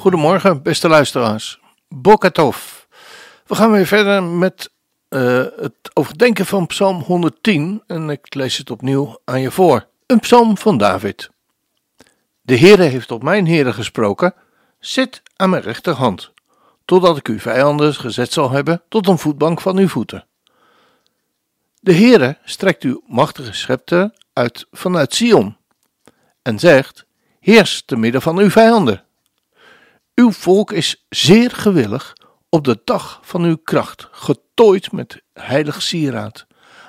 Goedemorgen, beste luisteraars. Bokatov. We gaan weer verder met uh, het overdenken van Psalm 110 en ik lees het opnieuw aan je voor. Een psalm van David. De Heere heeft tot mijn Heere gesproken: Zit aan mijn rechterhand, totdat ik uw vijanden gezet zal hebben tot een voetbank van uw voeten. De Heere strekt uw machtige schepter uit vanuit Sion en zegt: Heers te midden van uw vijanden. Uw volk is zeer gewillig op de dag van uw kracht, getooid met heilig sieraad.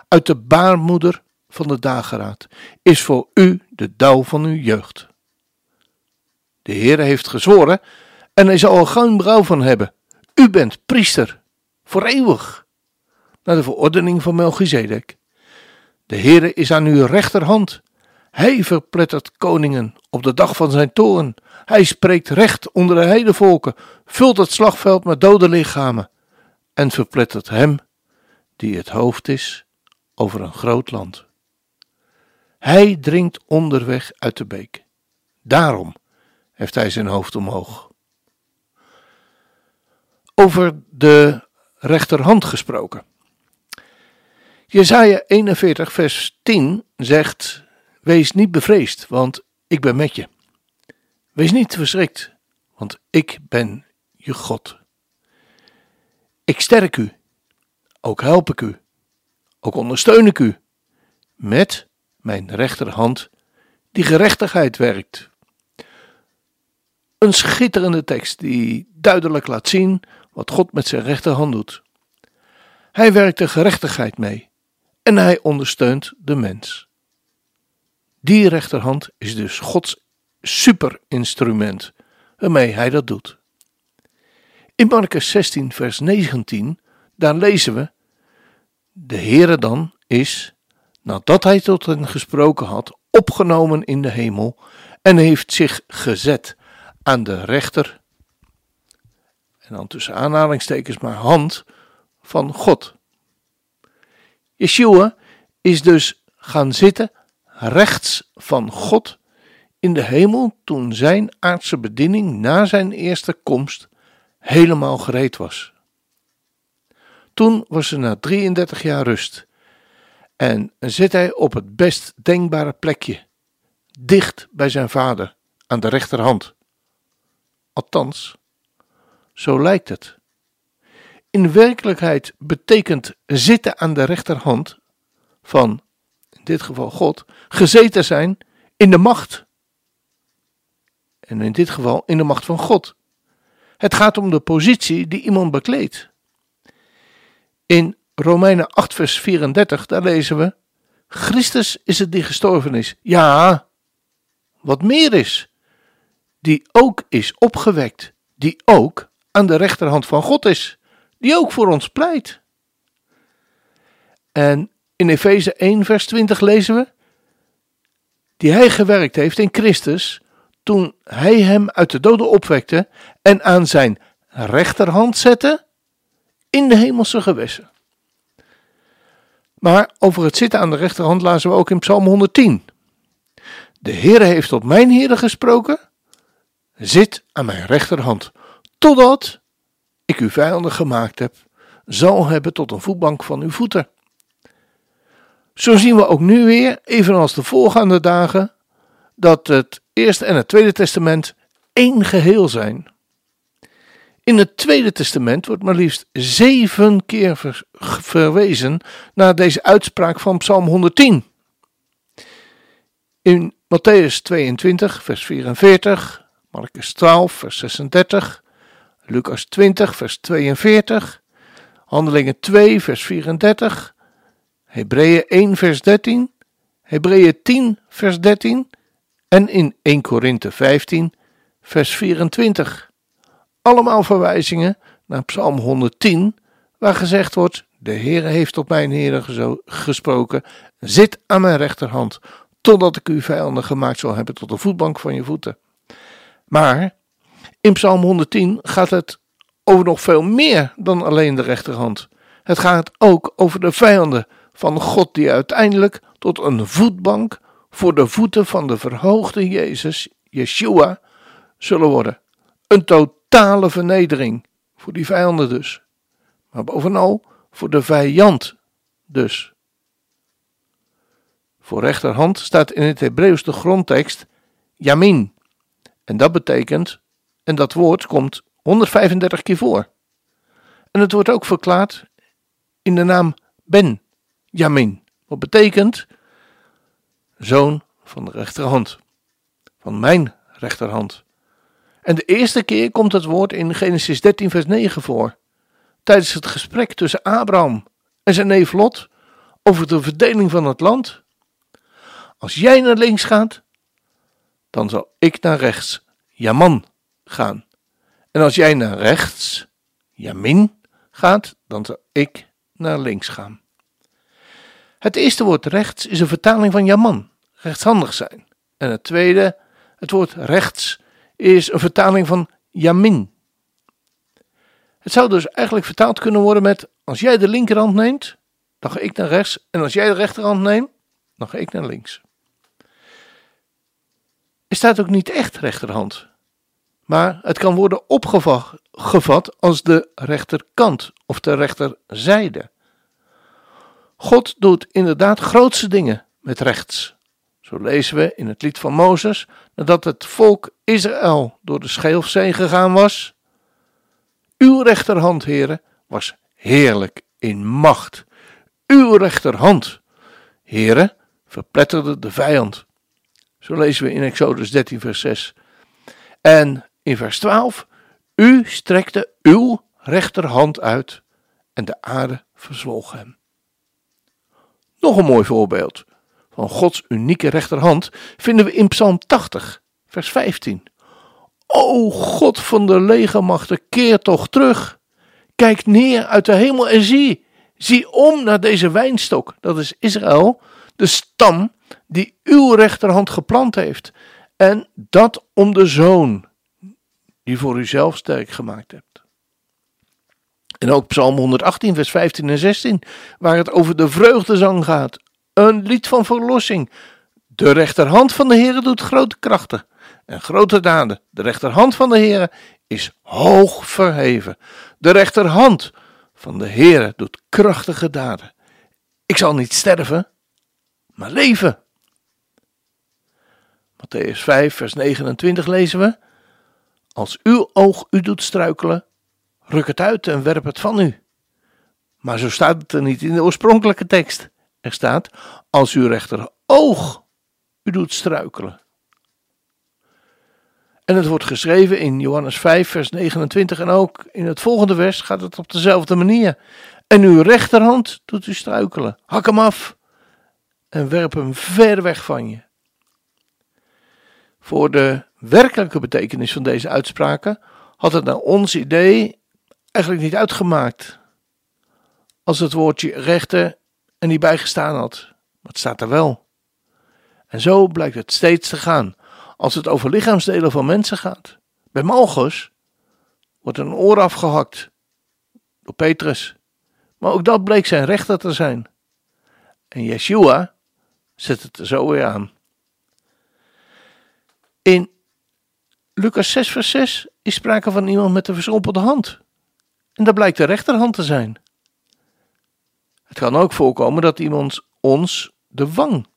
Uit de baarmoeder van de dageraad is voor u de dauw van uw jeugd. De Heere heeft gezworen en hij zal er geen brouw van hebben. U bent priester, voor eeuwig, naar de verordening van Melchizedek. De Heere is aan uw rechterhand. Hij verplettert koningen op de dag van zijn toren. Hij spreekt recht onder de heidevolken, vult het slagveld met dode lichamen en verplettert hem die het hoofd is over een groot land. Hij dringt onderweg uit de beek. Daarom heeft hij zijn hoofd omhoog. Over de rechterhand gesproken. Jesaja 41 vers 10 zegt, wees niet bevreesd, want ik ben met je. Wees niet verschrikt, want ik ben je God. Ik sterk u, ook help ik u, ook ondersteun ik u, met mijn rechterhand die gerechtigheid werkt. Een schitterende tekst die duidelijk laat zien wat God met zijn rechterhand doet. Hij werkt de gerechtigheid mee en hij ondersteunt de mens. Die rechterhand is dus Gods superinstrument waarmee hij dat doet. In Marcus 16, vers 19, daar lezen we: De Heere dan is, nadat hij tot hen gesproken had, opgenomen in de hemel en heeft zich gezet aan de rechter, en dan tussen aanhalingstekens maar hand, van God. Yeshua is dus gaan zitten rechts van God in de hemel toen zijn aardse bediening na zijn eerste komst helemaal gereed was. Toen was er na 33 jaar rust en zit hij op het best denkbare plekje, dicht bij zijn vader, aan de rechterhand. Althans, zo lijkt het. In werkelijkheid betekent zitten aan de rechterhand van, in dit geval God, gezeten zijn in de macht. En in dit geval in de macht van God. Het gaat om de positie die iemand bekleedt. In Romeinen 8, vers 34, daar lezen we: Christus is het die gestorven is. Ja, wat meer is, die ook is opgewekt, die ook aan de rechterhand van God is, die ook voor ons pleit. En in Efeze 1, vers 20 lezen we: Die hij gewerkt heeft in Christus toen hij hem uit de doden opwekte en aan zijn rechterhand zette in de hemelse gewessen. Maar over het zitten aan de rechterhand lazen we ook in Psalm 110. De Heere heeft tot mijn Heere gesproken, zit aan mijn rechterhand, totdat ik uw vijanden gemaakt heb, zal hebben tot een voetbank van uw voeten. Zo zien we ook nu weer, evenals de voorgaande dagen, dat het Eerste en het Tweede Testament één geheel zijn. In het Tweede Testament wordt maar liefst zeven keer verwezen naar deze uitspraak van Psalm 110. In Matthäus 22, vers 44, Marcus 12, vers 36, Lucas 20, vers 42, Handelingen 2, vers 34, Hebreeën 1, vers 13, Hebreeën 10, vers 13 en in 1 Korinthe 15, vers 24. Allemaal verwijzingen naar Psalm 110, waar gezegd wordt: De Heere heeft op mijn Heere gesproken, zit aan mijn rechterhand, totdat ik uw vijanden gemaakt zal hebben tot de voetbank van je voeten. Maar in Psalm 110 gaat het over nog veel meer dan alleen de rechterhand. Het gaat ook over de vijanden van God die uiteindelijk tot een voetbank voor de voeten van de verhoogde Jezus, Yeshua, zullen worden. Een totale vernedering voor die vijanden dus. Maar bovenal voor de vijand dus. Voor rechterhand staat in het Hebreeuws de grondtekst Yamin. En dat betekent, en dat woord komt 135 keer voor. En het wordt ook verklaard in de naam Ben Yamin. Wat betekent zoon van de rechterhand. Van mijn rechterhand. En de eerste keer komt het woord in Genesis 13, vers 9 voor. Tijdens het gesprek tussen Abraham en zijn neef Lot over de verdeling van het land. Als jij naar links gaat, dan zal ik naar rechts, Jaman, gaan. En als jij naar rechts, Jamin, gaat, dan zal ik naar links gaan. Het eerste woord rechts is een vertaling van Jaman, rechtshandig zijn. En het tweede, het woord rechts, is een vertaling van Yamin. Het zou dus eigenlijk vertaald kunnen worden met: als jij de linkerhand neemt, dan ga ik naar rechts. En als jij de rechterhand neemt, dan ga ik naar links. Er staat ook niet echt rechterhand, maar het kan worden opgevat als de rechterkant of de rechterzijde. God doet inderdaad grootste dingen met rechts. Zo lezen we in het lied van Mozes, nadat het volk Israël door de Scheelfzee gegaan was. Uw rechterhand, heren, was heerlijk in macht. Uw rechterhand, heren, verpletterde de vijand. Zo lezen we in Exodus 13, vers 6. En in vers 12, u strekte uw rechterhand uit en de aarde verzwolg hem. Nog een mooi voorbeeld van Gods unieke rechterhand vinden we in Psalm 80, vers 15. O God van de legermachten, keer toch terug. Kijk neer uit de hemel en zie. Zie om naar deze wijnstok, dat is Israël, de stam die uw rechterhand geplant heeft. En dat om de zoon die voor u zelf sterk gemaakt hebt. En ook Psalm 118, vers 15 en 16, waar het over de vreugdezang gaat. Een lied van verlossing. De rechterhand van de Heer doet grote krachten en grote daden. De rechterhand van de Heer is hoog verheven. De rechterhand van de Heer doet krachtige daden. Ik zal niet sterven, maar leven. Matthäus 5, vers 29 lezen we: Als uw oog u doet struikelen, ruk het uit en werp het van u. Maar zo staat het er niet in de oorspronkelijke tekst. Er staat: Als uw rechteroog u doet struikelen. En het wordt geschreven in Johannes 5, vers 29 en ook in het volgende vers gaat het op dezelfde manier. En uw rechterhand doet u struikelen. Hak hem af en werp hem ver weg van je. Voor de werkelijke betekenis van deze uitspraken had het naar ons idee eigenlijk niet uitgemaakt. Als het woordje rechter er niet bij gestaan had. Het staat er wel. En zo blijkt het steeds te gaan als het over lichaamsdelen van mensen gaat. Bij Malchus wordt een oor afgehakt door Petrus. Maar ook dat bleek zijn rechter te zijn. En Yeshua zet het er zo weer aan. In Lucas 6, vers 6 is sprake van iemand met een verschrompelde hand. En dat blijkt de rechterhand te zijn. Het kan ook voorkomen dat iemand ons de wang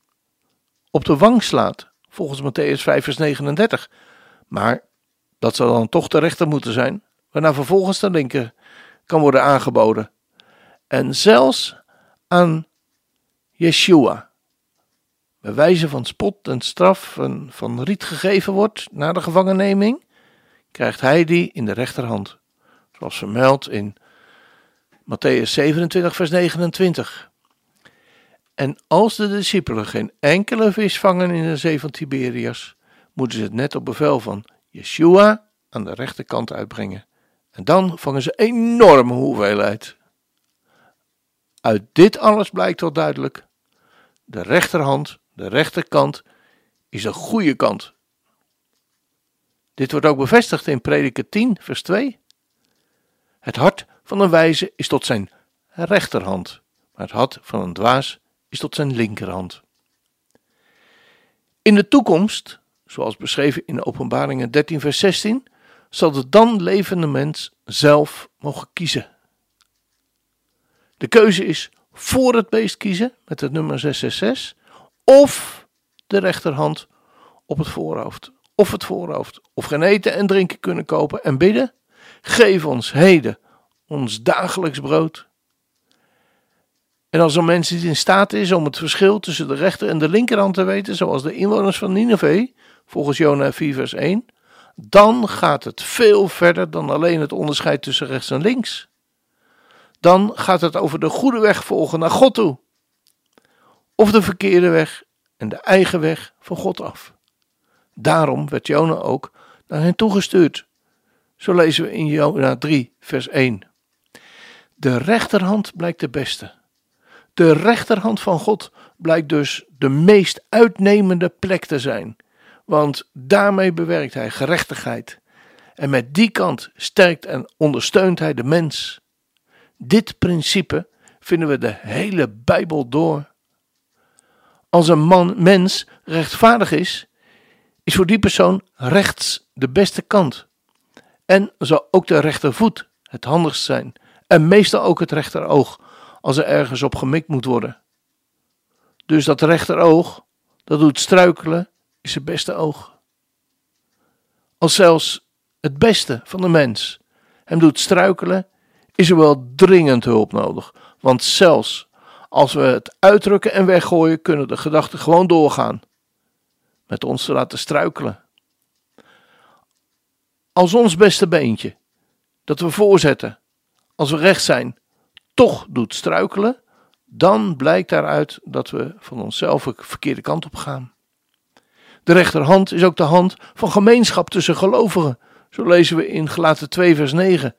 op de wang slaat, volgens Matthäus 5, vers 39. Maar dat zal dan toch de rechter moeten zijn, waarna vervolgens de linker kan worden aangeboden. En zelfs aan Yeshua, bij wijze van spot en straf en van riet gegeven wordt na de gevangenneming, krijgt hij die in de rechterhand zoals vermeld in Matthäus 27, vers 29. En als de discipelen geen enkele vis vangen in de zee van Tiberias, moeten ze het net op bevel van Yeshua aan de rechterkant uitbrengen. En dan vangen ze enorme hoeveelheid. Uit dit alles blijkt wel duidelijk: de rechterhand, de rechterkant, is de goede kant. Dit wordt ook bevestigd in Prediker 10, vers 2. Het hart van een wijze is tot zijn rechterhand, maar het hart van een dwaas is tot zijn linkerhand. In de toekomst, zoals beschreven in Openbaringen 13, vers 16, zal de dan levende mens zelf mogen kiezen. De keuze is voor het beest kiezen met het nummer 666 of de rechterhand op het voorhoofd. Of het voorhoofd. Of geen eten en drinken kunnen kopen en bidden. Geef ons heden ons dagelijks brood. En als een mens niet in staat is om het verschil tussen de rechter en de linkerhand te weten, zoals de inwoners van Nineveh, volgens Jona 4 vers 1, dan gaat het veel verder dan alleen het onderscheid tussen rechts en links. Dan gaat het over de goede weg volgen naar God toe. Of de verkeerde weg en de eigen weg van God af. Daarom werd Jona ook naar hen toegestuurd. Zo lezen we in Jona 3, vers 1. De rechterhand blijkt de beste. De rechterhand van God blijkt dus de meest uitnemende plek te zijn, want daarmee bewerkt hij gerechtigheid. En met die kant sterkt en ondersteunt hij de mens. Dit principe vinden we de hele Bijbel door. Als een man, mens rechtvaardig is, is voor die persoon rechts de beste kant. En zal ook de rechtervoet het handigst zijn. En meestal ook het rechteroog, als er ergens op gemikt moet worden. Dus dat rechteroog, dat doet struikelen, is het beste oog. Als zelfs het beste van de mens hem doet struikelen, is er wel dringend hulp nodig. Want zelfs als we het uitdrukken en weggooien, kunnen de gedachten gewoon doorgaan. Met ons te laten struikelen. Als ons beste beentje, dat we voorzetten, als we recht zijn, toch doet struikelen, dan blijkt daaruit dat we van onszelf de verkeerde kant op gaan. De rechterhand is ook de hand van gemeenschap tussen gelovigen. Zo lezen we in Galaten 2 vers 9.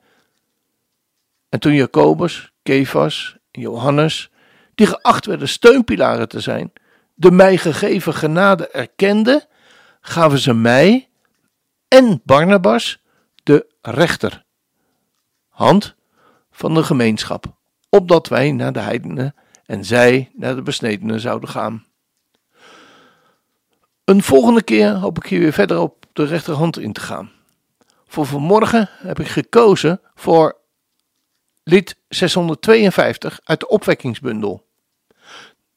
En toen Jacobus, Kefas en Johannes, die geacht werden steunpilaren te zijn, de mij gegeven genade erkenden, gaven ze mij en Barnabas de rechter hand van de gemeenschap, opdat wij naar de heidenen en zij naar de besnedenen zouden gaan. Een volgende keer hoop ik hier weer verder op de rechterhand in te gaan. Voor vanmorgen heb ik gekozen voor lied 652 uit de opwekkingsbundel.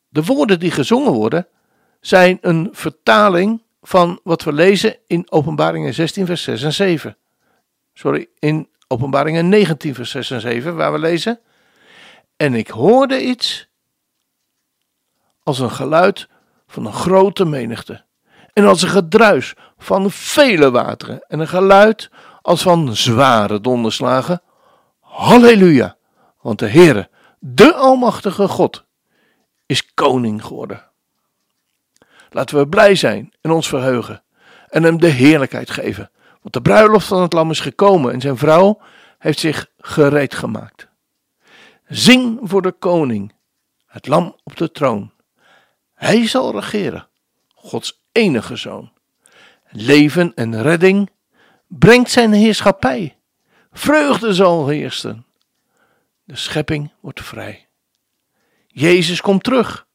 De woorden die gezongen worden zijn een vertaling van wat we lezen in Openbaringen 16, vers 6 en 7. Sorry, in Openbaringen 19, vers 6 en 7, waar we lezen. En ik hoorde iets als een geluid van een grote menigte. En als een gedruis van vele wateren. En een geluid als van zware donderslagen. Halleluja! Want de Heere, de Almachtige God, is koning geworden. Laten we blij zijn en ons verheugen en hem de heerlijkheid geven. Want de bruiloft van het lam is gekomen en zijn vrouw heeft zich gereed gemaakt. Zing voor de koning, het lam op de troon. Hij zal regeren, Gods enige zoon. Leven en redding brengt zijn heerschappij. Vreugde zal heersen. De schepping wordt vrij. Jezus komt terug,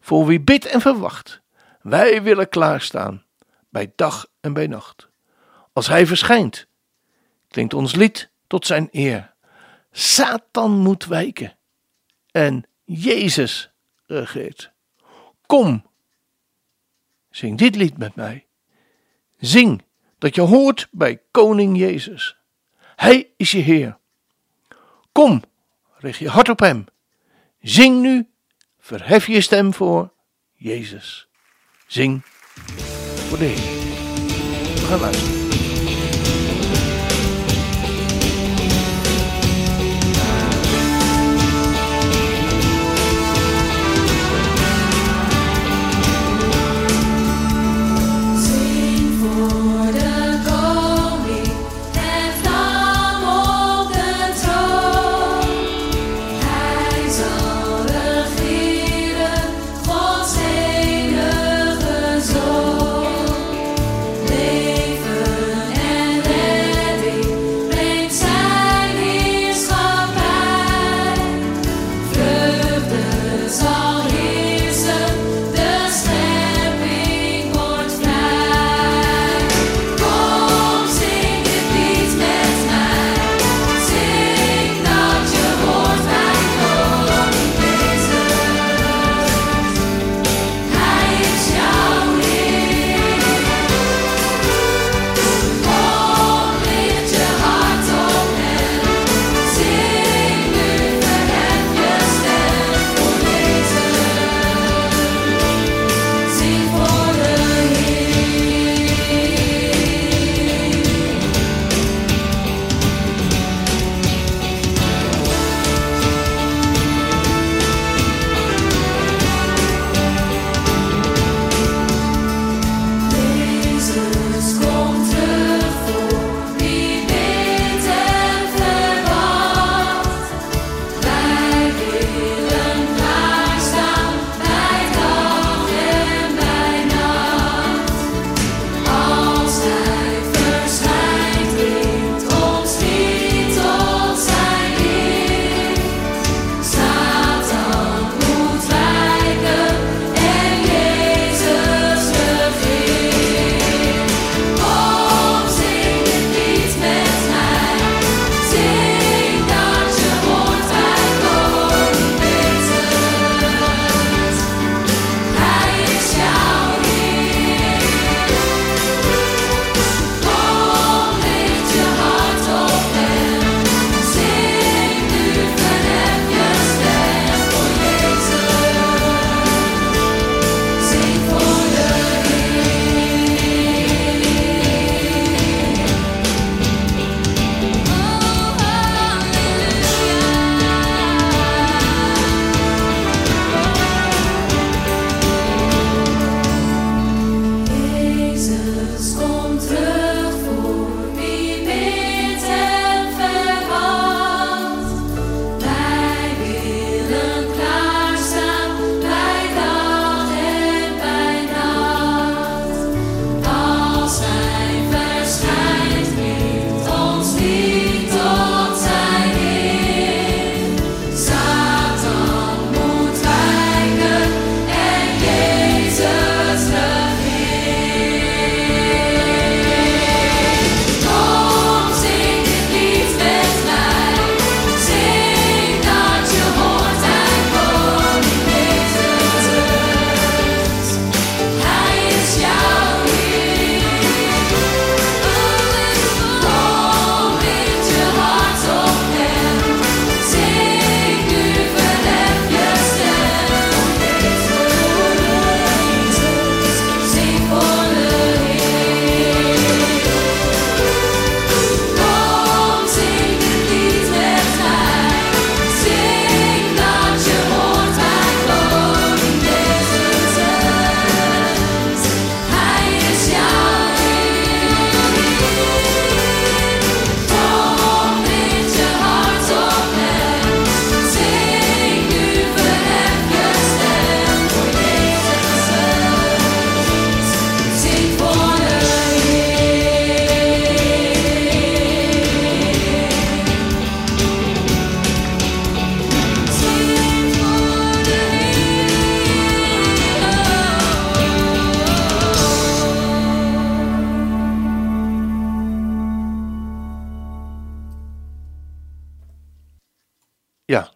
voor wie bidt en verwacht. Wij willen klaarstaan, bij dag en bij nacht. Als hij verschijnt, klinkt ons lied tot zijn eer. Satan moet wijken en Jezus regeert. Kom, zing dit lied met mij. Zing dat je hoort bij Koning Jezus. Hij is je Heer. Kom, richt je hart op Hem. Zing nu, verhef je stem voor Jezus. Zing voor de Heer.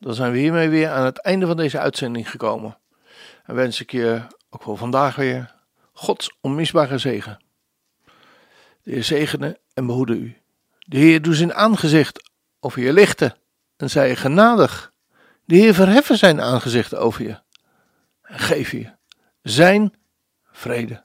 Dan zijn we hiermee weer aan het einde van deze uitzending gekomen. En wens ik je ook voor vandaag weer Gods onmisbare zegen. De Heer zegene en behoede u. De Heer doet zijn aangezicht over je lichten en zij genadig. De Heer verheffen zijn aangezicht over je en geef je zijn vrede.